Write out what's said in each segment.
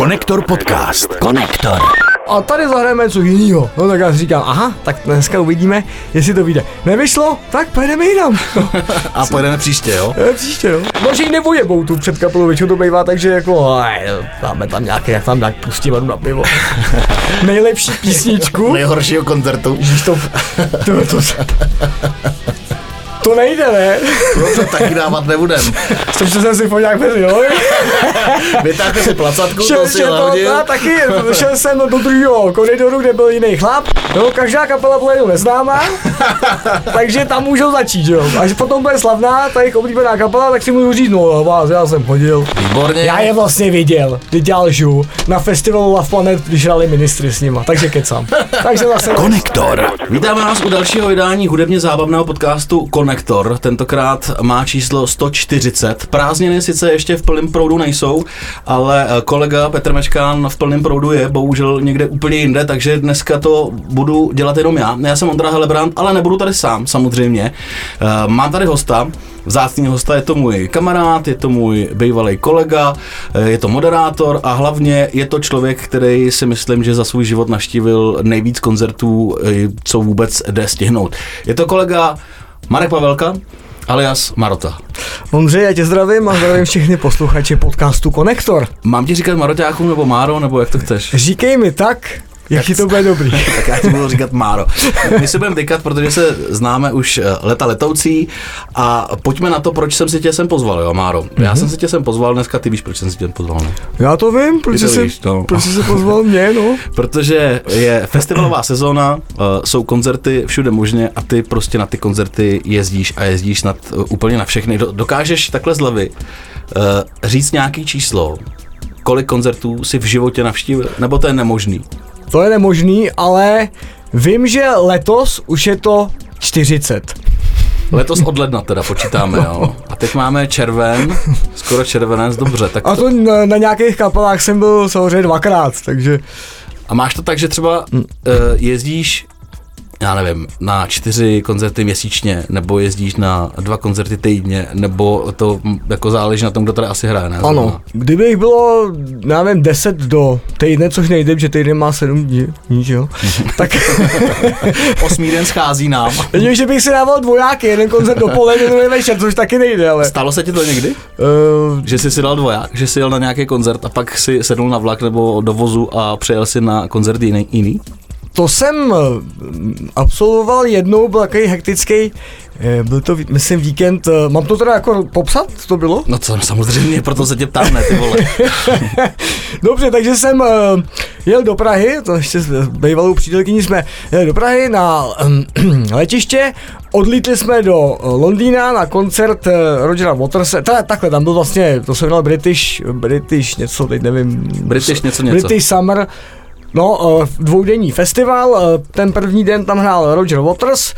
Konektor podcast. Konektor. A tady zahrajeme něco jiného. No tak já si říkám, aha, tak dneska uvidíme, jestli to vyjde. Nevyšlo? Tak pojedeme jinam. A pojedeme příště, jo? Eh, Příště, no. No, že ji nebojebou tu před kapelou, většinou to bývá, takže jako, aj, dáme tam nějaké, jak tam nějak pustím a jdu na pivo. Nejlepší písničku. Nejhoršího koncertu. Víš to, to, to, to nejde, ne? No to taky dávat nebudem. Což jsem si po nějak jo? Vytáhne si placatku, Šel, to si šel to, já taky, šel jsem do druhého koridoru, kde byl jiný chlap, no, každá kapela byla jenom neznámá, takže tam můžou začít, že jo. Až potom bude slavná, ta jejich oblíbená kapela, tak si můžu říct, no vás, já jsem chodil. Výborně. Já je vlastně viděl, kdy dělal žu na festivalu Love Planet, když hrali ministry s nima, takže kecám. Takže zase Konektor. Vítáme vás u dalšího vydání hudebně zábavného podcastu Konektor. Tentokrát má číslo 140. Prázdniny sice ještě v plném proudu nejsou, ale eh, kolega Petr Meškán v plném proudu je bohužel někde úplně jinde, takže dneska to budu dělat jenom já. Já jsem Ondra Helebrant, ale nebudu tady sám, samozřejmě. Eh, Mám tady hosta, Vzácný hosta je to můj kamarád, je to můj bývalý kolega, eh, je to moderátor a hlavně je to člověk, který si myslím, že za svůj život navštívil nejvíc koncertů, co vůbec jde stihnout. Je to kolega Marek Pavelka, alias Marota. Ondřej, já tě zdravím a zdravím všechny posluchače podcastu Konektor. Mám ti říkat Maroťáku nebo Máro, nebo jak to chceš? Říkej mi tak, jak ti to bude dobrý. Tak já ti budu říkat Máro. My se budeme tykat, protože se známe už eh, leta letoucí a pojďme na to, proč jsem si tě sem pozval, jo, Máro. Já jsem si tě sem pozval dneska, ty víš, proč jsem si tě pozval, ne? Já to vím, proč to jsi, víš, no. proč jsi se pozval mě, no. Protože je festivalová sezóna, uh, jsou koncerty všude možně a ty prostě na ty koncerty jezdíš a jezdíš nad, uh, úplně na všechny. Do, dokážeš takhle z hlavy říct nějaký číslo, kolik koncertů si v životě navštívil? Nebo to je nemožný? To je nemožný, ale vím, že letos už je to 40. Letos od ledna teda počítáme, jo. A teď máme červen, skoro červenec, dobře. Tak A to, to na, na nějakých kapelách jsem byl samozřejmě dvakrát, takže a máš to tak, že třeba uh, jezdíš já nevím, na čtyři koncerty měsíčně, nebo jezdíš na dva koncerty týdně, nebo to jako záleží na tom, kdo tady asi hraje, ne? ano. Kdyby jich bylo, já nevím, 10 do týdne, což nejde, že týden má 7 dní, dní že jo, tak Osmý den schází nám. Vidím, že bych si dával dvojáky, jeden koncert dopoledne, druhý večer, což taky nejde, ale... Stalo se ti to někdy? Uh, Že jsi si dal dvoják, že jsi jel na nějaký koncert a pak si sedl na vlak nebo do vozu a přejel si na koncert jiný? jiný? To jsem eh, absolvoval jednou, byl takový hektický, eh, byl to, myslím, víkend, eh, mám to teda jako popsat, co to bylo? No co, samozřejmě, proto se tě ptám, ne, ty vole. Dobře, takže jsem jel do Prahy, to ještě s bývalou přítelkyní jsme jeli do Prahy na letiště, odlítli jsme do Londýna na koncert Rogera Waterse, teda takhle, tam byl vlastně, to se jmenoval British, British něco, teď nevím. British něco něco. British Summer, No, uh, dvoudenní festival, uh, ten první den tam hrál Roger Waters,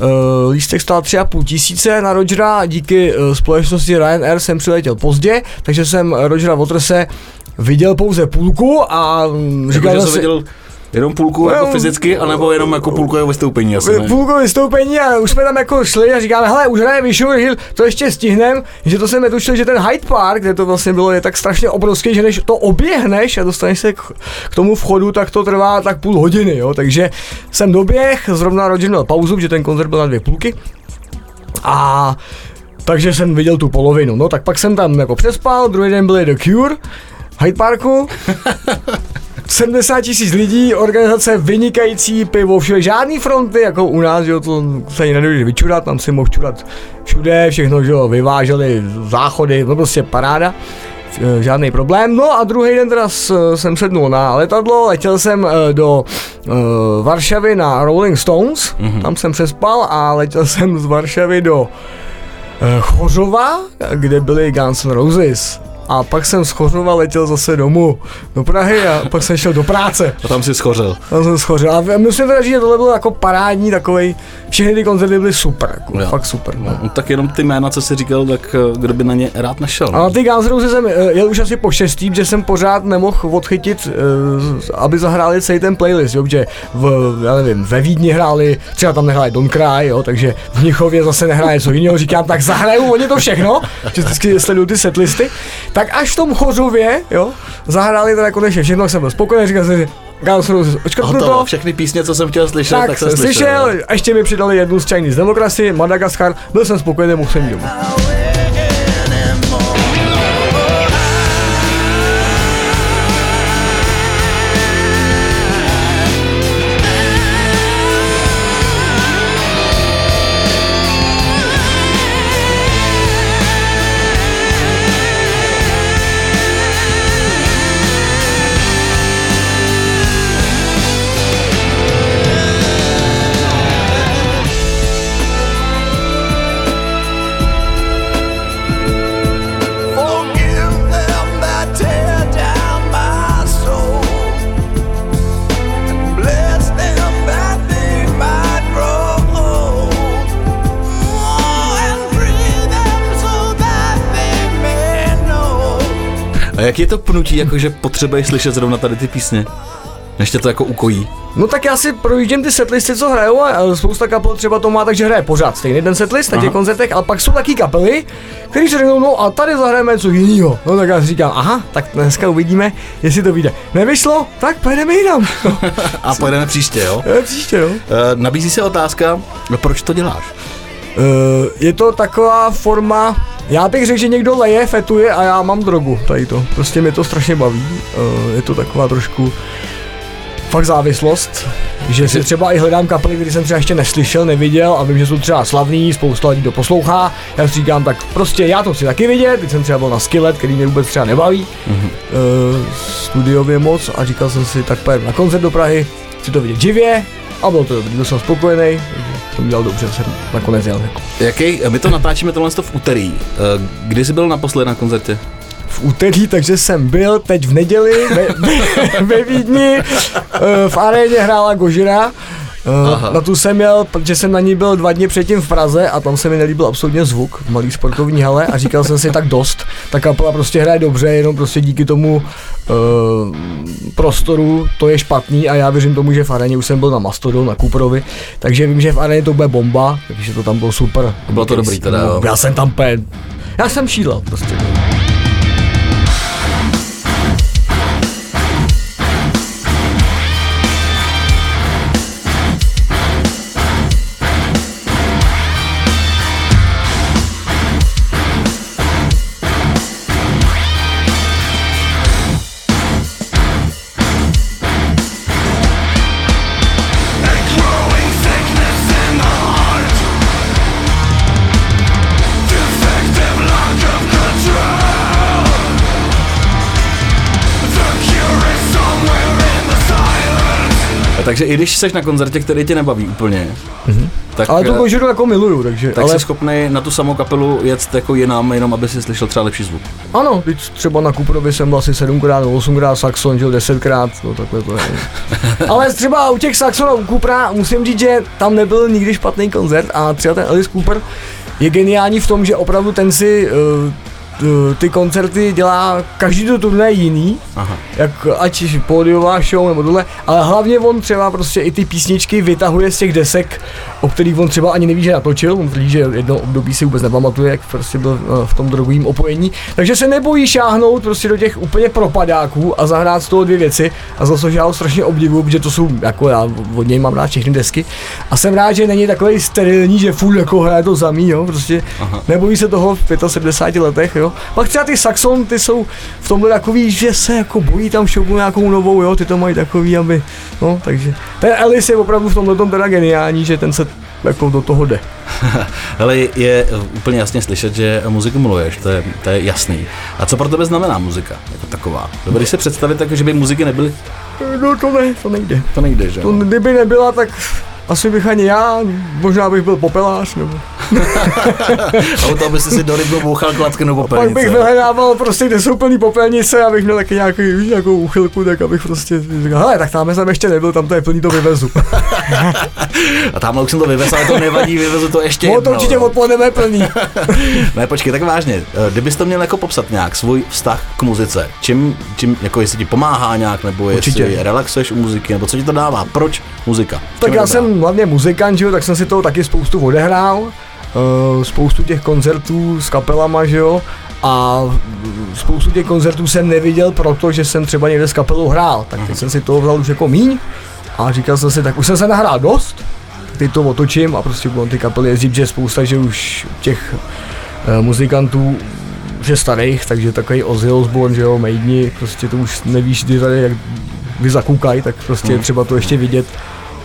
uh, lístek stál 3,5 tisíce na Rogera, díky společnosti Ryanair jsem přiletěl pozdě, takže jsem Rogera Waterse viděl pouze půlku a mm, Jako, říkal že jsem si, viděl jenom půlku jako No, fyzicky, anebo jenom jako půlku jeho vystoupení asi, ne? půlku vystoupení a už jsme tam jako šli a říkáme, hele, už hraje Visual Hill, to ještě stihnem, že to jsem netušil, že ten Hyde Park, kde to vlastně bylo, je tak strašně obrovský, že než to oběhneš a dostaneš se k, k tomu vchodu, tak to trvá tak půl hodiny, jo, takže jsem doběh, zrovna Roger měl pauzu, že ten koncert byl na dvě půlky. A takže jsem viděl tu polovinu, no tak pak jsem tam jako přespal, druhý den byli The Cure, Hyde Parku, 70 tisíc lidí, organizace vynikající, pivo, všude, žádný fronty, jako u nás, jo, to se ani nedojde vyčurat, tam si mohl čurat všude, všechno, že jo, vyváželi záchody, no prostě paráda, eh, žádný problém. No a druhý den teda jsem sednul na letadlo, letěl jsem eh, do uh, Varšavy na Rolling Stones, mm-hmm. tam jsem přespal a letěl jsem z Varšavy do Chořova, kde byli Guns N' Roses. A pak jsem z Chořova letěl zase domů do Prahy a pak jsem šel do práce. A tam si schořel. Tam jsem schořil. A musím teda říct, že tohle bylo jako parádní takový. Všechny ty koncerty byly super, jako, Jo. fakt super. No. No, tak jenom ty jména, co jsi říkal, tak eh, kdo by na ně rád našel. A ty Guns Roses jsem eh, jel už asi po šestý, že jsem pořád nemohl odchytit, eh, aby zahráli celý ten playlist, jo, že v, já nevím, ve Vídni hráli, třeba tam nehráli Don't Cry, jo, takže v Mnichově zase nehráli něco jiného, říkám, tak zahrajou oni to všechno, že vždycky sleduju ty setlisty, tak až v tom Chořově, jo, zahráli teda konečně všechno, jsem byl spokojený, říkal jsem si, Guns Hotovo, to. všechny písně, co jsem chtěl slyšet, tak, Tak, jsem slyšel. slyšel, a ještě mi přidali jednu z Chinese Democracy, Madagaskar, byl jsem spokojený, mohl jsem jít domů. A jak je to pnutí, jakože potřebuješ slyšet zrovna tady ty písně? Než tě to jako ukojí. No tak já si projíždím ty setlisty, co hrajou a spousta kapel třeba to má tak, že hraje pořád stejný ten setlist na těch Aha. koncertech, ale pak jsou taky kapely, který si řeknou, no a tady zahrajeme něco jiného. No tak já si říkám, aha, tak dneska uvidíme, jestli to vyjde. Nevyšlo, tak pojedeme jinam. A pojedeme příště, jo? příště, no. E, nabízí se otázka, no proč to děláš? Uh, je to taková forma, já bych řekl, že někdo leje, fetuje a já mám drogu, tady to. Prostě mě to strašně baví. Uh, je to taková trošku fakt závislost, že si třeba i hledám kapely, které jsem třeba ještě neslyšel, neviděl a vím, že jsou třeba slavný, spousta lidí to poslouchá. Já si říkám, tak prostě já to chci taky vidět, teď jsem třeba byl na Skillet, který mě vůbec třeba nebaví, mm-hmm. uh, studiově moc a říkal jsem si, tak pojedu na koncert do Prahy, chci to vidět živě a bylo to dobrý, byl jsem spokojený, takže jsem udělal dobře, jsem nakonec jel. Jako. Jaký, my to natáčíme tohle v úterý. E, kdy jsi byl naposled na koncertě? v úterý, takže jsem byl teď v neděli ve, ve, ve Vídni, eh, v aréně hrála Gožira. Aha. Na tu jsem jel, protože jsem na ní byl dva dny předtím v Praze a tam se mi nelíbil absolutně zvuk v malý sportovní hale a říkal jsem si tak dost, ta kapela prostě hraje dobře, jenom prostě díky tomu uh, prostoru to je špatný a já věřím tomu, že v aréně už jsem byl na Mastodon, na Cooperovi, takže vím, že v aréně to bude bomba, takže to tam bylo super. Bylo to dobrý teda, jo. Já jsem tam pe... Já jsem šílel prostě. Takže i když jsi na koncertě, který tě nebaví úplně, mm-hmm. tak, Ale tu eh, Gožiru jako miluju, takže, tak ale jsi schopný na tu samou kapelu jet jako jinam, jenom aby si slyšel třeba lepší zvuk. ano, teď třeba na Cooperovi jsem byl asi 7krát nebo 8krát, Saxon, že jo, 10krát, no takhle to je. ale třeba u těch Saxon a u Coopera musím říct, že tam nebyl nikdy špatný koncert a třeba ten Alice Cooper je geniální v tom, že opravdu ten si uh, ty koncerty dělá každý to turné jiný, Aha. jak ať pódiová show nebo tohle, ale hlavně on třeba prostě i ty písničky vytahuje z těch desek, o kterých on třeba ani neví, že natočil, on tvrdí, že jedno období si vůbec nepamatuje, jak prostě byl eh, v tom drogovém opojení, takže se nebojí šáhnout prostě do těch úplně propadáků a zahrát z toho dvě věci a za což já ho strašně obdivuju, protože to jsou, jako já od něj mám rád všechny desky a jsem rád, že není takový sterilní, že furt jako hraje to samý, jo, prostě Aha. nebojí se toho v 75 letech, jo. Pak třeba ty Saxon, ty jsou v tomhle takový, že se jako bojí tam šoupnout nějakou novou, jo, ty to mají takový, aby, no, takže ten Alice je opravdu v tomhle tom teda geniální, že ten se jako do toho jde. Hele, je úplně jasně slyšet, že muziku miluješ, to je, to je jasný. A co pro tebe znamená muzika jako taková? Dovedeš si představit tak, že by muziky nebyly? No to ne, to nejde. To nejde, že? To jo? kdyby nebyla, tak asi bych ani já, možná bych byl popelář, nebo A u toho by si do rybu bouchal klacknou pak popelnice. bych vyhledával prostě, kde jsou plný popelnice, abych měl taky nějaký, víš, nějakou úchylku, tak abych prostě říkal, hele, tak tam jsem ještě nebyl, tam to je plný, to vyvezu. A tamhle už jsem to vyvezl, ale to nevadí, vyvezu to ještě No jednou. to určitě jo. odpoledne plný. Ne, počkej, tak vážně, eh, kdybys to měl jako popsat nějak, svůj vztah k muzice, čím, čím jako jestli ti pomáhá nějak, nebo jestli Určitě. relaxuješ u muziky, nebo co ti to dává, proč muzika? Tak já dobrá? Jsem hlavně muzikant, že jo, tak jsem si toho taky spoustu odehrál. Uh, spoustu těch koncertů s kapelama, že jo. a spoustu těch koncertů jsem neviděl, protože jsem třeba někde s kapelou hrál, tak teď jsem si toho vzal už jako míň a říkal jsem si, tak už jsem se nahrál dost, teď to otočím a prostě budou ty kapely jezdit, že spousta, že už těch eh, muzikantů že starých, takže takový Ozzy Osbourne, že jo, Maideni, prostě to už nevíš, kdy tady jak vy zakoukají, tak prostě je třeba to ještě vidět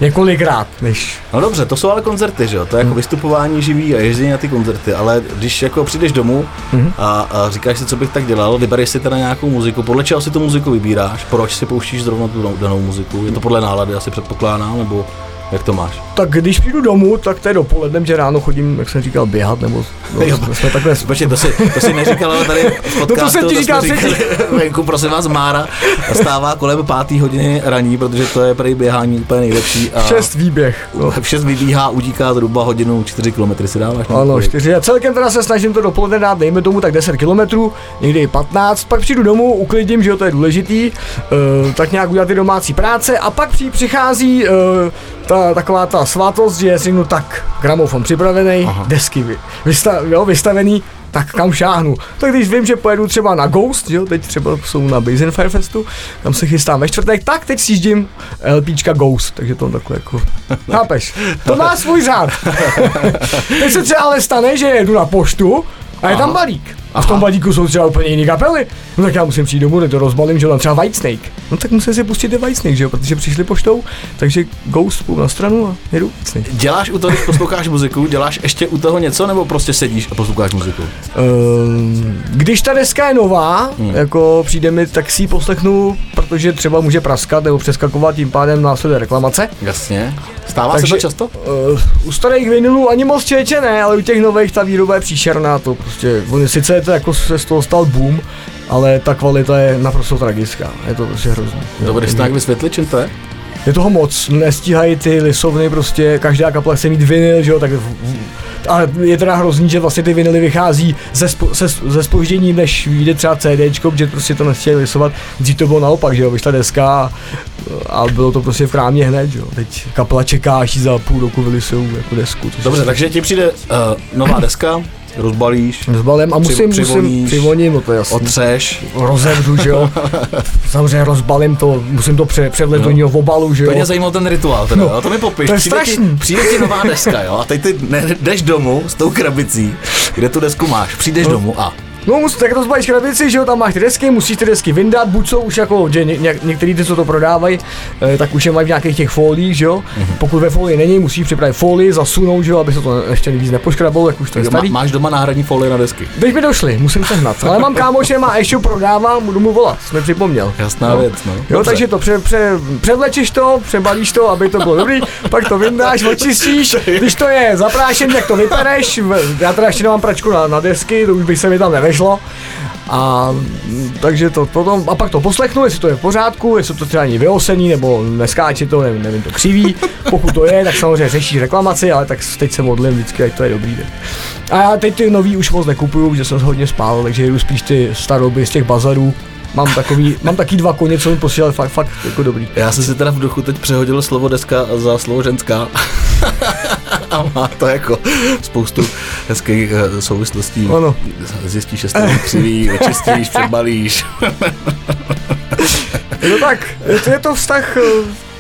několikrát, než No dobře, to jsou ale koncerty, že jo? To je jako vystupování živý a ježdění na ty koncerty, ale když jako přijdeš domů a, a říkáš si, co bych tak dělal, vybereš si teda nějakou muziku, podle čeho si tu muziku vybíráš, proč si pouštíš zrovna tu danou muziku, je to podle nálady, asi předpokládám, nebo jak to máš? Tak když přijdu domů, tak to je dopoledne, že ráno chodím, jak jsem říkal, běhat, nebo no, Jo. jsme takhle Počkej, to si, to si neříkal, ale tady v podcastu, No jsem ti to říkal jsme říkali, venku, prosím vás, Mára stává kolem pátý hodiny raní, protože to je prý běhání úplně nejlepší. A šest výběh. No. 6 vybíhá, utíká zhruba hodinu, 4 km si dáváš. Ano, Kolik? čtyři. A celkem teda se snažím to dopoledne dát, dejme tomu tak 10 km, někdy i 15, pak přijdu domů, uklidím, že jo, to je důležitý, uh, tak nějak udělat ty domácí práce a pak při, přichází uh, ta, taková ta svátost, že řeknu tak, gramofon připravený, Aha. desky vy, vysta, jo, vystavený, tak kam šáhnu. Tak když vím, že pojedu třeba na Ghost, jo, teď třeba jsou na Basin Fire Festu, tam se chystám ve čtvrtek, tak teď sjíždím LPčka Ghost, takže to takhle jako, chápeš, to má svůj řád. Teď se třeba ale stane, že jedu na poštu a je tam balík. A v tom balíku jsou třeba úplně jiný kapely. No tak já musím přijít domů, to rozbalím, že tam třeba Whitesnake. No tak musím si pustit ty Whitesnake, že jo, protože přišli poštou, takže Ghost půjdu na stranu a jedu Whitesnake. Děláš u toho, když posloucháš muziku, děláš ještě u toho něco, nebo prostě sedíš a posloucháš muziku? Ehm, když ta deska je nová, hmm. jako přijde mi, tak si ji poslechnu, protože třeba může praskat nebo přeskakovat, tím pádem následuje reklamace. Jasně. Stává Takže- se to často? Uh, u starých vinilů ani moc čeče ne, ale u těch nových ta výroba je příšerná, to prostě, on, sice je to jako se z toho stal boom, ale ta kvalita je naprosto tragická, je to prostě hrozný. To budeš tak vysvětlit, čím to je? je toho moc, nestíhají ty lisovny prostě, každá kapela chce mít vinyl, že jo, tak ale je teda hrozný, že vlastně ty vinily vychází ze, spo, se, ze spožděním, než vyjde třeba CDčko, protože prostě to nestíhají lisovat. Dřív to bylo naopak, že jo, vyšla deska a, a bylo to prostě v krámě hned, že jo. Teď kapela čeká, až za půl roku vylisují jako desku. Dobře, takže ti přijde uh, nová deska, rozbalíš, s balem a Při- musím, musím přivoníš, přivoním, no to je jasný. otřeš. Rozevřu, že jo. Samozřejmě rozbalím to, musím to pře, převlet do No. něho v obalu, že To jo. mě zajímal ten rituál, teda, No, no, to mi popiš. to je přijde, ti, strašný. přijde ti nová deska, jo, a teď ty jdeš domů s tou krabicí, kde tu desku máš, přijdeš No. domů a No, musí, tak rozbalíš krabici, že jo, tam máš ty desky, musíš ty desky vyndat, buď jsou už jako, že ně, ně, některý ty, co to prodávají, eh, tak už je mají v nějakých těch foliích, že jo. Mhm. Pokud ve folii není, musíš připravit folii, zasunout, že jo, aby se to ještě víc nepoškrabalo, jak už to je má, starý. máš doma náhradní folie na desky. Teď mi došli, musím sehnat. Ale mám kámoše, má ještě prodává, budu mu volat, jsme připomněl. Jasná No. věc, no. Jo, Dobře. takže to pře, pře, převlečeš to, přebalíš to, aby to bylo dobrý, pak to vyndáš, očistíš, když to je zaprášený, tak to vypereš, já teda ještě nemám pračku na, na desky, to už by se mi tam nevešlo. A takže to potom, a pak to poslechnu, jestli to je v pořádku, jestli to třeba není vyosení, nebo neskáče to, nevím, nevím, to křiví. Pokud to je, tak samozřejmě řešíš reklamaci, ale tak teď se modlím vždycky, ať to je dobrý. A já teď ty nový už moc nekupuju, že jsem hodně spál, takže jedu spíš ty staroby z těch bazarů. Mám takový, mám taky dva koně, co mi posílali fakt, fakt jako dobrý. Já jsem si teda v duchu teď přehodil slovo deska za slovo ženská. A má to jako spoustu hezkých eh, souvislostí. Ano. Zjistíš, že jste křivý, vyčistíš, přebalíš. Je to tak, je to, je to vztah, eh,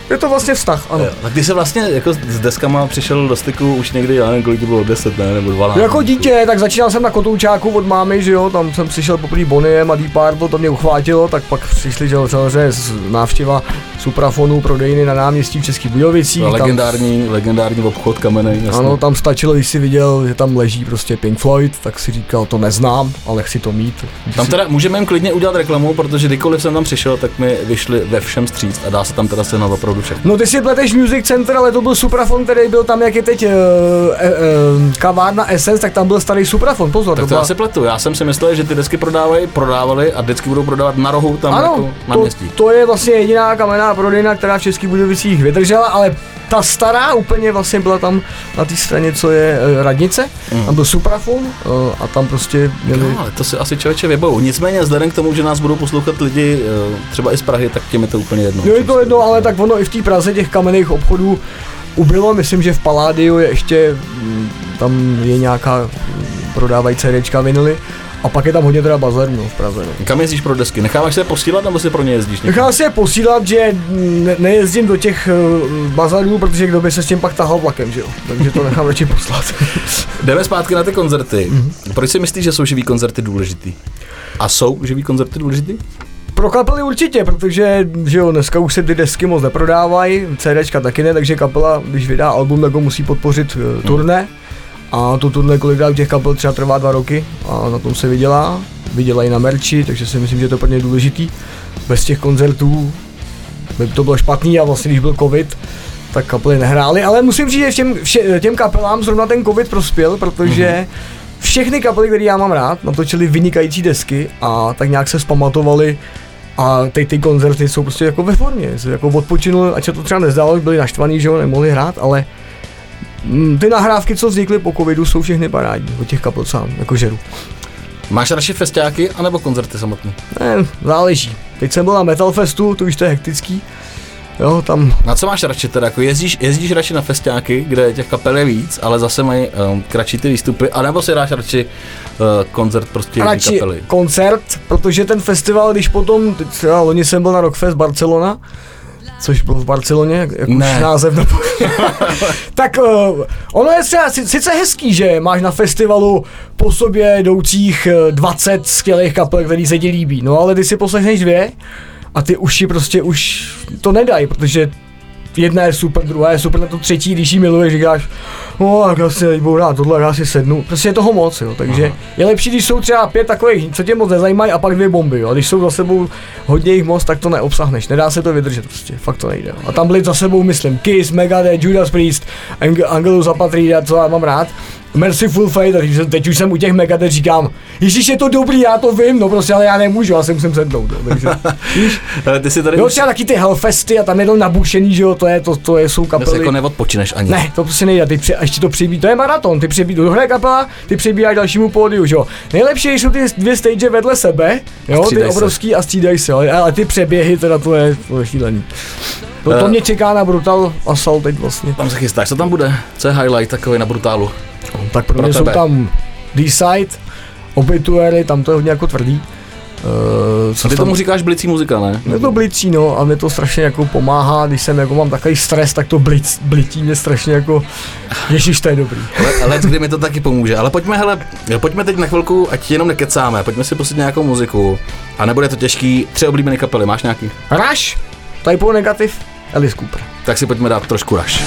je to vlastně vztah, ano. Jo, Tak ty jsi vlastně jako s deskama přišel do styku už někdy, já nevím, kolik bylo, 10, ne, nebo 12. Jako dítě, tak začínal jsem na kotoučáku od mámy, že jo, tam jsem přišel poprvé Boniem a Deep Purple, to mě uchvátilo, tak pak přišli, že jo, samozřejmě návštěva Suprafonu, prodejny na náměstí v Českých Budějovicích. No, tam- legendární, legendární obchod kamenej. jasně. Ano, tam stačilo, když si viděl, že tam leží prostě Pink Floyd, tak si říkal, to neznám, ale chci to mít. Tam Si- teda můžeme jim klidně udělat reklamu, protože kdykoliv jsem tam přišel, tak mi vyšli ve všem stříc a dá se tam teda sehnat opravdu všechno. No ty si pleteš Music Center, ale to byl Suprafon, který byl tam, jak je teď uh, uh, kavárna Essence, tak tam byl starý Suprafon, pozor. Tak to byla- já se pletu, já jsem si myslel, že ty desky prodávají, prodávali a vždycky budou prodávat na rohu tam jako Ano, na to, městí. to je vlastně jediná kamenná prodejna, která v Českých Budějovicích vydržela, ale ta stará úplně vlastně byla tam na té straně, co je eh, radnice, Mm. tam byl Suprafon eh, a tam prostě měli... No, ale to si asi člověče vybavu. Nicméně vzhledem k tomu, že nás budou poslouchat lidi eh, třeba i z Prahy, tak těm je to úplně jedno. Jo, je to jedno, ale tak ono i v té Praze těch kamenných obchodů ubylo, myslím, že v Paládiu je ještě, mm, tam je nějaká, mm, prodávají CDčka vinily, A pak je tam hodně teda bazarů no, v Praze. No. Kam jezdíš pro desky? Necháváš se je posílat nebo si pro ně jezdíš? někam? Nechám si je posílat, že ne- nejezdím do těch uh, bazarů, protože kdo by se s tím pak tahal vlakem, že jo. Takže to nechám radši poslat. Jdeme zpátky na ty koncerty. Mhm. Proč si myslíš, že jsou živý koncerty důležitý? A jsou živý koncerty důležitý? Pro kapely určitě, protože že jo, dneska už se ty desky moc neprodávají, CDčka taky ne, takže kapela, když vydá album, tak ho musí podpořit uh, turné. A to turné kolikrát u těch kapel třeba trvá dva roky a na tom se vydělá. Vydělají na merči, takže si myslím, že je to pro ně důležitý. Bez těch koncertů by to bylo špatný a vlastně když byl covid, tak kapely nehrály, ale musím říct, že všem, vše, těm kapelám zrovna ten covid prospěl, protože všechny kapely, které já mám rád, natočily vynikající desky a tak nějak se zpamatovali a teď ty koncerty jsou prostě jako ve formě, se jako odpočinul, ať se to třeba nezdálo, byli naštvaný, že jo, nemohli hrát, ale ty nahrávky, co vznikly po covidu, jsou všechny parádní, od těch kapel sám, jako žeru. Máš radši festiáky anebo koncerty samotné? Ne, záleží. Teď jsem byl na Metal Festu, to už to je hektický. Jo, tam Na co máš radši teda? Jako jezdíš, jezdíš radši na festiáky, kde těch kapel je víc, ale zase mají um, kratší ty výstupy, anebo si dáš radši uh, koncert prostě radši kapely? koncert, protože ten festival, když potom, teď třeba loni jsem byl na Rockfest Barcelona, což byl v Barceloně, jak, jak už Ne. název na Tak uh, ono je třeba si- sice hezký, že máš na festivalu po sobě jdoucích eh, 20 skvělých kapel, který se ti líbí, no ale ty si poslechneš dvě a ty uši prostě už to nedají, protože jedna je super, druhá je super, na to třetí, když ji miluješ, říkáš, no tak já si budu rád tohle, já si sednu. Prostě je toho moc, jo, takže Aha. je lepší, když jsou třeba pět takových, co tě moc nezajímají a pak dvě bomby, jo. A když jsou za sebou hodně jich moc, tak to neobsahneš, nedá se to vydržet prostě, fakt to nejde. Jo. A tam byli za sebou, myslím, Kiss, Megadeth, Judas Priest, Ang- Angelus Apatrida, co já mám rád, Merciful Fate, takže teď už jsem u těch Megadeth říkám, Ježíš je to dobrý, já to vím, no prostě, ale já nemůžu, já si musím sednout, jo, takže, víš, Ale ty si tady jo, třeba taky ty Hellfesty a tam je to nabušený, že jo, to je, to, to je, jsou kapely. jako neodpočineš ani. Ne, to prostě nejde, ty při, a ještě to přibí, to je maraton, ty přibí, dohraje kapela, ty přibíjáš dalšímu pódiu, že jo. Nejlepší jsou ty dvě stage vedle sebe, jo, ty střídají se. obrovský a střídají se, jo, ale ty přeběhy, teda to je, to je šílený. To, to Eh. mě čeká na Brutal Assault teď vlastně. Tam se chystáš, co tam bude? Co je highlight takový na brutálu? Tak pro Pro mě jsou tebe. tam D-Side, Obituary, tam to je hodně jako tvrdý. Uh, co Ty tomu říkáš blicí muzika, ne? Je to blicí, no, a mě to strašně jako pomáhá, když jsem jako mám takový stres, tak to blic, blití mě strašně jako, ježiš, to je dobrý. Ale, ale kdy mi to taky pomůže. Ale pojďme, hele, pojďme teď na chvilku, ať jenom nekecáme, pojďme si pustit nějakou muziku. A nebude to těžký. Tři oblíbené kapely, máš nějaký? Rush, typo negativ, Alice Cooper. Tak si pojďme dát trošku rush.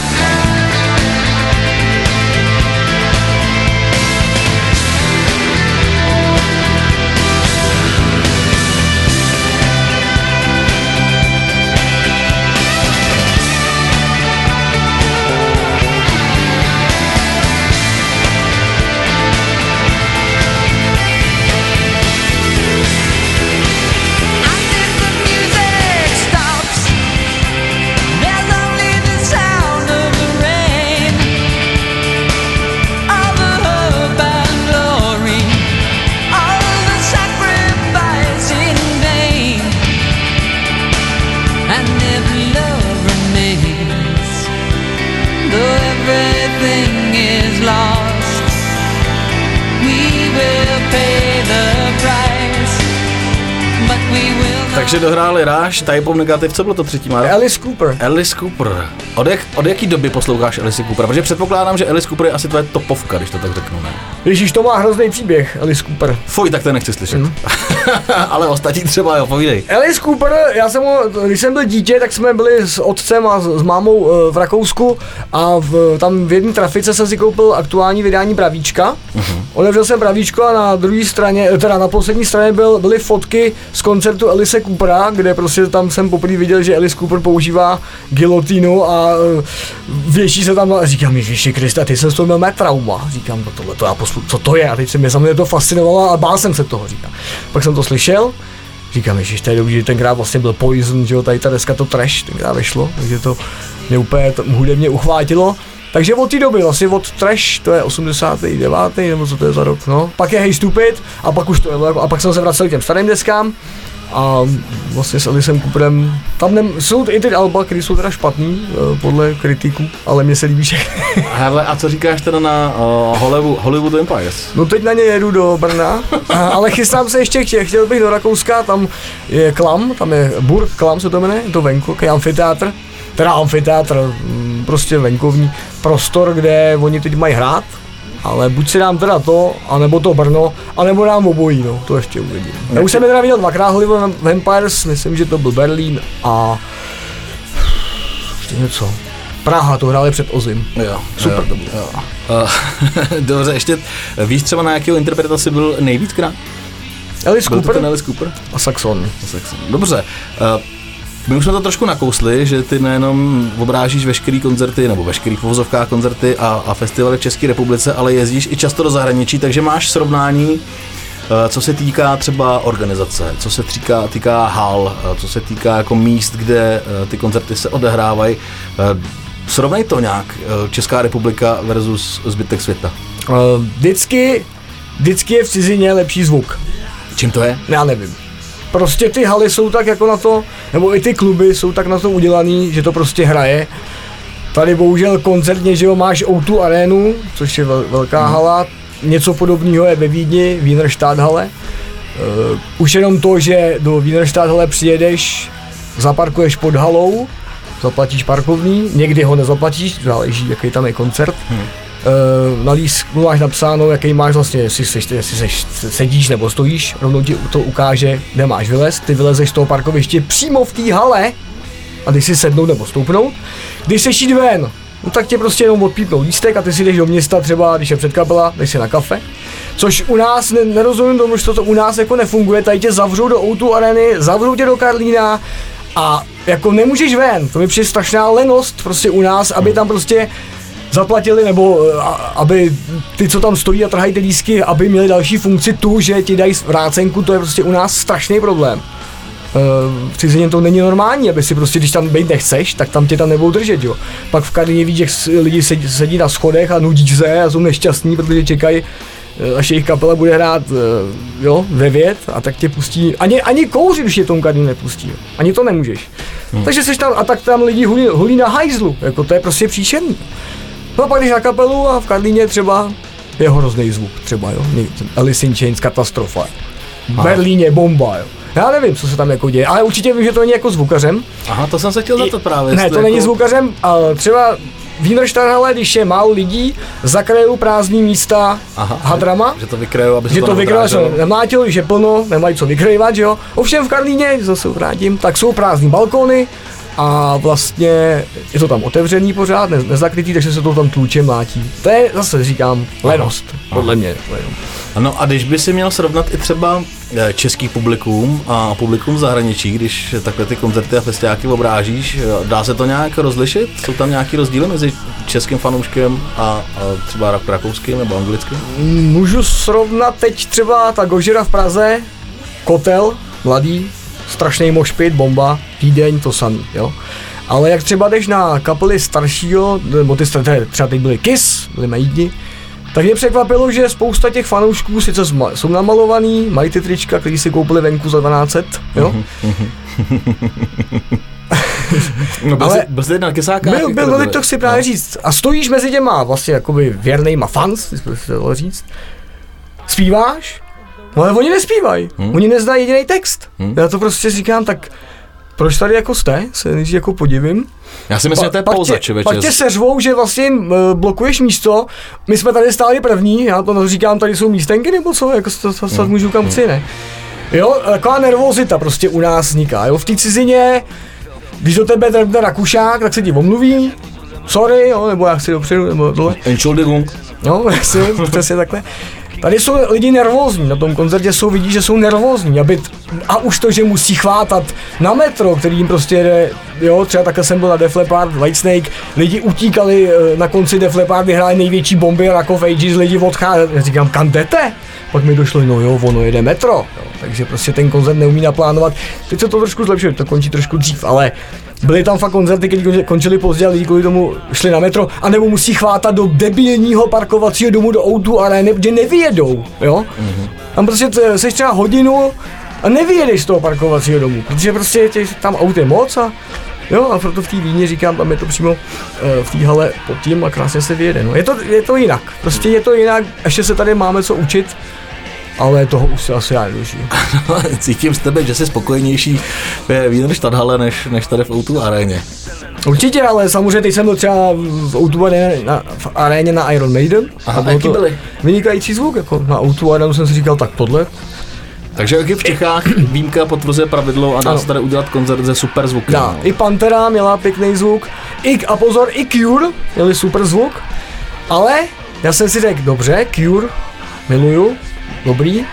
Takže dohráli Rush, Type of Negative, co bylo to třetí, Máro? Alice Cooper. Alice Cooper. Od, jak, od jaký doby posloucháš Alice Cooper? Protože předpokládám, že Alice Cooper je asi tvoje topovka, když to tak řeknu, ne? Ježíš, to má hrozný příběh, Alice Cooper. Fuj, tak to nechci slyšet. Mhm. Ale ostatní třeba, jo, povídej. Alice Cooper, já jsem ho, když jsem byl dítě, tak jsme byli s otcem a s, mámou eh, v Rakousku a v, tam v jedné trafice jsem si koupil aktuální vydání Bravíčka. Uh-huh. Otevřel jsem Bravíčko a na druhé straně, eh, teda na poslední straně byl, byly fotky z koncertu Alice Coopera, kde prostě tam jsem poprvé viděl, že Alice Cooper používá gilotínu a eh, věší se tam a říkám, Ježiši Krista, ty jsem z toho měl mé trauma. Říkám, no tohle to já poslu, co to je? A teď se mě samozřejmě to fascinovalo a bál jsem se toho, říkám. Pak jsem to slyšel, Říkám, že to je dobrý, že tenkrát vlastně byl Poison, že jo, tady ta deska to trash tenkrát vyšlo, takže to mě úplně to, hudebně uchvátilo. Takže od té doby, vlastně od Trash, to je 89. nebo co to je za rok, no. Pak je Hey Stupid a pak už to je, a pak jsem se vracel k těm starým deskám. A vlastně s Elisem Cooperem, tam nem, jsou i ty alba, které jsou teda špatný, eh, podle kritiků, ale mně se líbí všechny. Hele, a co říkáš teda na uh, Hollywood, Hollywood Empires? No teď na ně jedu do Brna, a, ale chystám se ještě, chtěl, chtěl bych do Rakouska, tam je Klam, tam je Burg Klam se to jmenuje, je to venku, takový amfiteátr, teda amfiteátr, mm, prostě venkovní prostor, kde oni teď mají hrát, ale buď si dám teda to, anebo to Brno, anebo dám obojí, no, to ještě uvidím. Já už jsem je teda viděl dvakrát Hollywood Vampires, myslím, že to byl Berlín a ještě něco. Praha, to hráli před Ozim. Jo, Super jo, to bylo. Jo. Uh, dobře, ještě víš třeba na jakého interpreta jsi byl nejvíckrát? Alice Cooper Alice Cooper? a Saxon. Dobře. Uh, my už jsme to trošku nakousli, že ty nejenom obrážíš veškerý koncerty, nebo veškerý v uvozovkách koncerty a, a festivaly v České republice, ale jezdíš i často do zahraničí, takže máš srovnání, eh, co se týká třeba organizace, co se týká, týká hal, eh, co se týká jako míst, kde eh, ty koncerty se odehrávají. Eh, Srovnej to nějak, Česká republika versus zbytek světa. Vždycky, vždycky je v cizině lepší zvuk. Čím to je? Já nevím. Prostě ty haly jsou tak jako na to, nebo i ty kluby jsou tak na to udělaný, že to prostě hraje. Tady bohužel koncertně, že jo, máš O2 arénu, což je vel, velká hala. Něco podobného je ve Vídni, Wienerstadthalle. Uh, už jenom to, že do Wienerstadthalle přijedeš, zaparkuješ pod halou, zaplatíš parkovní, někdy ho nezaplatíš, záleží, jaký tam je koncert. Hmm. Uh, na lístku máš napsáno, jaký máš vlastně, jestli, seš, jestli seš, sedíš nebo stojíš, rovnou ti to ukáže, kde máš vylez, ty vylezeš z toho parkoviště přímo v té hale a když si sednout nebo stoupnout, když seš jít ven, no tak tě prostě jenom odpípnou lístek a ty si jdeš do města třeba, když je předkapela, jdeš si na kafe. Což u nás, ne, nerozumím tomu, že to, u nás jako nefunguje, tady tě zavřou do O2 areny, zavřou tě do Karlína a jako nemůžeš ven, to mi přijde strašná lenost prostě u nás, aby tam prostě zaplatili, nebo eh, aby ty, co tam stojí a trhají ty lísky, aby měli další funkci tu, že ti dají vrácenku, to je prostě u nás strašný problém. Eh, V cizině to není normální, aby si prostě, když tam být nechceš, tak tam tě tam nebudou držet, jo. Pak v Karlině víš, jak lidi sedí, sedí na schodech a nudí se a jsou nešťastní, protože čekají, eh, až jejich kapela bude hrát, jo, ve vět a tak tě pustí, ani, ani kouřit, když je tomu Karlín nepustí, jo. ani to nemůžeš. Hmm. Takže jsi tam, a tak tam lidi hulí, hulí na hajzlu, jako to je prostě příšerný. No a pak na kapelu a v Karlíně třeba je hrozný zvuk, třeba jo, Alice in Chains, katastrofa. V Berlíně bomba, jo. Já nevím, co se tam jako děje, ale určitě vím, že to není jako zvukařem. Aha, to jsem se chtěl zeptat právě. Ne, to není jako- zvukařem, ale třeba Wienerstadthalle, když je málo lidí, zakrajou prázdný místa Aha, hadrama, Že to vykrajou, aby se že to, to vykrajou, když je plno, nemají co vykrajovat, že jo. Ovšem v Karlíně, zase vrátím, tak jsou prázdný balkony a vlastně je to tam otevřený pořád, ne, nezakrytý, takže se to tam tluče mlátí. To je zase říkám lenost, podle mě. Ano, a když by si měl srovnat i třeba eh, český publikum a publikum v zahraničí, když takhle ty koncerty a festiáky obrážíš, eh, dá se to nějak rozlišit? Jsou tam nějaký rozdíly mezi českým fanouškem a, a třeba rak- rakouským nebo anglickým? Můžu srovnat teď třeba ta Gožira v Praze, Kotel, mladý, strašný mošpit, bomba, Vídeň, to samý, jo. Ale jak třeba jdeš na kapely staršího, nebo ty staré, třeba teď byly Kiss, byly Maidi, tak mě překvapilo, že spousta těch fanoušků sice zma- jsou namalovaný, mají ty trička, který si koupili venku za 1200, jo. No, byl, Ale- jsi, byl jsi na kesákách? Byl, byl, no, teď to chci právě říct. A stojíš mezi těma vlastně jakoby věrnejma fans, bys se dalo říct. Zpíváš? No ale oni nespívají. Hmm. Oni neznají jediný text. Hmm. Já to prostě říkám, tak proč tady jako jste? Se nejdřív jako podivím. Já si myslím, že to je pak pauza, tě, člověče. pak tě seřvou, že vlastně uh, blokuješ místo. My jsme tady stáli první, já to říkám, tady jsou místenky nebo co, jako to, to, to můžu kam chci, ne? Jo, taková nervozita prostě u nás vzniká, jo, v té cizině, když do tebe drhne Rakušák, tak se ti omluví, sorry, jo, nebo já chci dopředu, nebo tohle. Entschuldigung. No, přesně takhle. Tady jsou lidi nervózní, na tom koncertě jsou vidí, že jsou nervózní, aby t- a už to, že musí chvátat na metro, který jim prostě jede, jo, třeba takhle jsem byl na Def Leppard, Whitesnake, lidi utíkali eh, na konci Def Leppard, vyhráli největší bomby Rock of Ages, lidi odcházeli, já říkám, kam jdete? Pak mi došlo, no jo, ono jede metro, jo, takže prostě ten koncert neumí naplánovat. Teď se to trošku zlepšuje, to končí trošku dřív, ale byly tam fakt koncerty, které končily pozdě a lidi kvůli tomu šli na metro, anebo musí chvátat do debilního parkovacího domu do O2 Areny, protože nevyjedou, jo? Mm-hmm. Tam prostě seš třeba hodinu a nevyjedeš z toho parkovacího domu, protože prostě těch tam aut je moc a Jo, a proto v té Vídni říkám, tam je to přímo eh, v té hale pod tím a krásně se vyjede. No, je, to, je to jinak, prostě je to jinak, ještě se tady máme co učit, ale toho už se asi já nedožiju. Cítím z tebe, že jsi spokojenější ve Wiener Stadthalle než, než tady v Outu aréně. Určitě, ale samozřejmě teď jsem byl třeba v O2 aréně na, v aréně na Iron Maiden. Aha, a jaký to byly? Vynikající zvuk, jako na O2 arénu jsem si říkal, tak tohle. Takže jak je v Čechách výjimka potvrzuje pravidlo a dá Ano. se tady udělat koncert ze super zvukem. Dá. I Pantera měla pěkný zvuk, i, a pozor, i Cure měli super zvuk, ale já jsem si řekl, dobře, Cure, miluju, dobrý,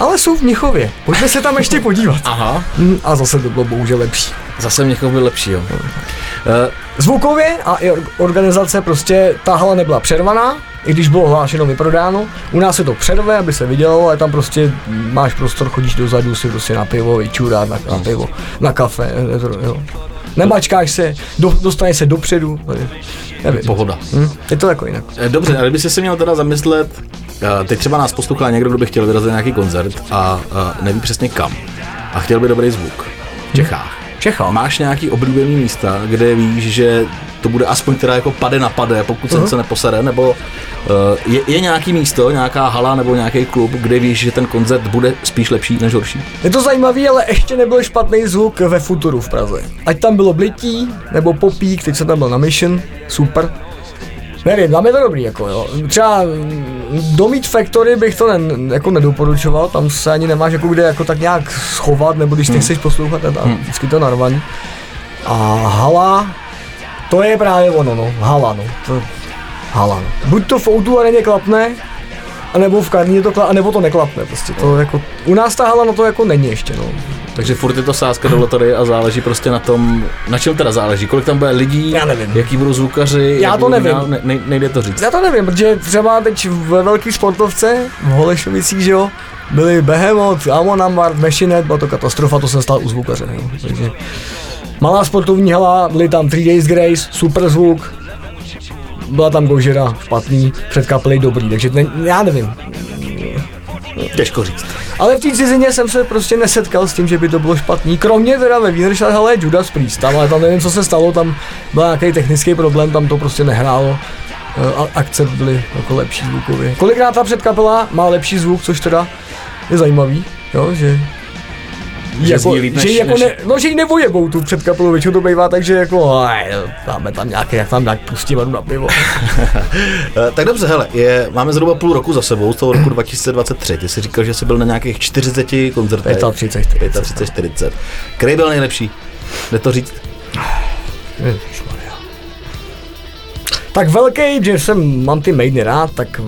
ale jsou v Mnichově, pojďme se tam ještě podívat. Aha, Hm, A zase to bylo bohužel lepší. zase Měchov byl lepší, jo. Eh, Zvukově a i or- organizace prostě ta hala nebyla přervaná, i když bylo hlášeno vyprodáno. U nás se to přerve, aby se vidělo, ale tam prostě máš prostor, chodíš dozadu si prostě na pivo, vyčurát na, na pivo, na kafe, je to, jo. Nemačkáš se, do, dostaneš se dopředu, nevím. Pohoda. Hm? Je to jako jinak. Eh, Dobře, ale kdyby si se měl teda zamyslet, eh, teď třeba nás poslouchá někdo, kdo by chtěl vyrazit nějaký koncert a eh, neví přesně kam a chtěl by dobrý zvuk v Čechách. Čecha. Máš nějaký oblíbený místa, kde víš, že to bude aspoň teda jako pade na pade, pokud se se neposere, nebo uh, je, je nějaký místo, nějaká hala nebo nějaký klub, kde víš, že ten koncert bude spíš lepší než horší? Je to zajímavý, ale ještě nebyl špatný zvuk ve Futuru v Praze. Ať tam bylo blití, nebo popík, teď jsem tam byl na Mission, super. Nevím, tam je to dobrý, jako jo. Třeba mm, do Meat Factory bych to ne, jako nedoporučoval, tam se ani nemáš jako kde jako tak nějak schovat, nebo když ty chceš poslouchat, tak tam vždycky to narvaný. A hala, to je právě ono, no, hala, no. To, hala, no. Buď to v Outu areně klapne, a nebo v Karlíně to klapne, a nebo to neklapne, prostě to jako, u nás ta hala na to jako není ještě, no. Takže furt je to sázka do loterie a záleží prostě na tom, na čem teda záleží, kolik tam bude lidí, Já nevím. jaký budou zvukaři, Já jak to budou nevím. Ne, ne, nejde to říct. Já to nevím, protože třeba teď ve velký sportovce v Holešovicích, že jo, byli Behemoth, Amon Amart, Machinet, byla to katastrofa, to jsem stál u zvukaře, jo. Takže malá sportovní hala, byly tam 3 Days Grace, super zvuk, byla tam Gožera, špatný, před kapely dobrý, takže ne, já nevím. Těžko říct. Ale v té cizině jsem se prostě nesetkal s tím, že by to bylo špatný. Kromě teda ve Wienerstadthalle Judas Priest, tam, ale tam nevím, co se stalo, tam byl nějaký technický problém, tam to prostě nehrálo. Eh, A akce byly jako lepší zvukově. Kolikrát ta předkapela má lepší zvuk, což teda je zajímavý, jo, že Že jako, líp že, než- ji jako než- ne, no, že ji nevojebou tu předkapelu, většinou to bývá tak, že jako, aj, dáme tam nějaké, jak tam dát pustí vodu na pivo. Eh, Tak dobře, hele, je, máme zhruba půl roku za sebou, z toho roku 2023. Ty jsi říkal, že jsi byl na nějakých 40 koncertech. 35, 35, 40. Který byl nejlepší? Jde to říct? Tak velký, že jsem, mám ty maidny rád, tak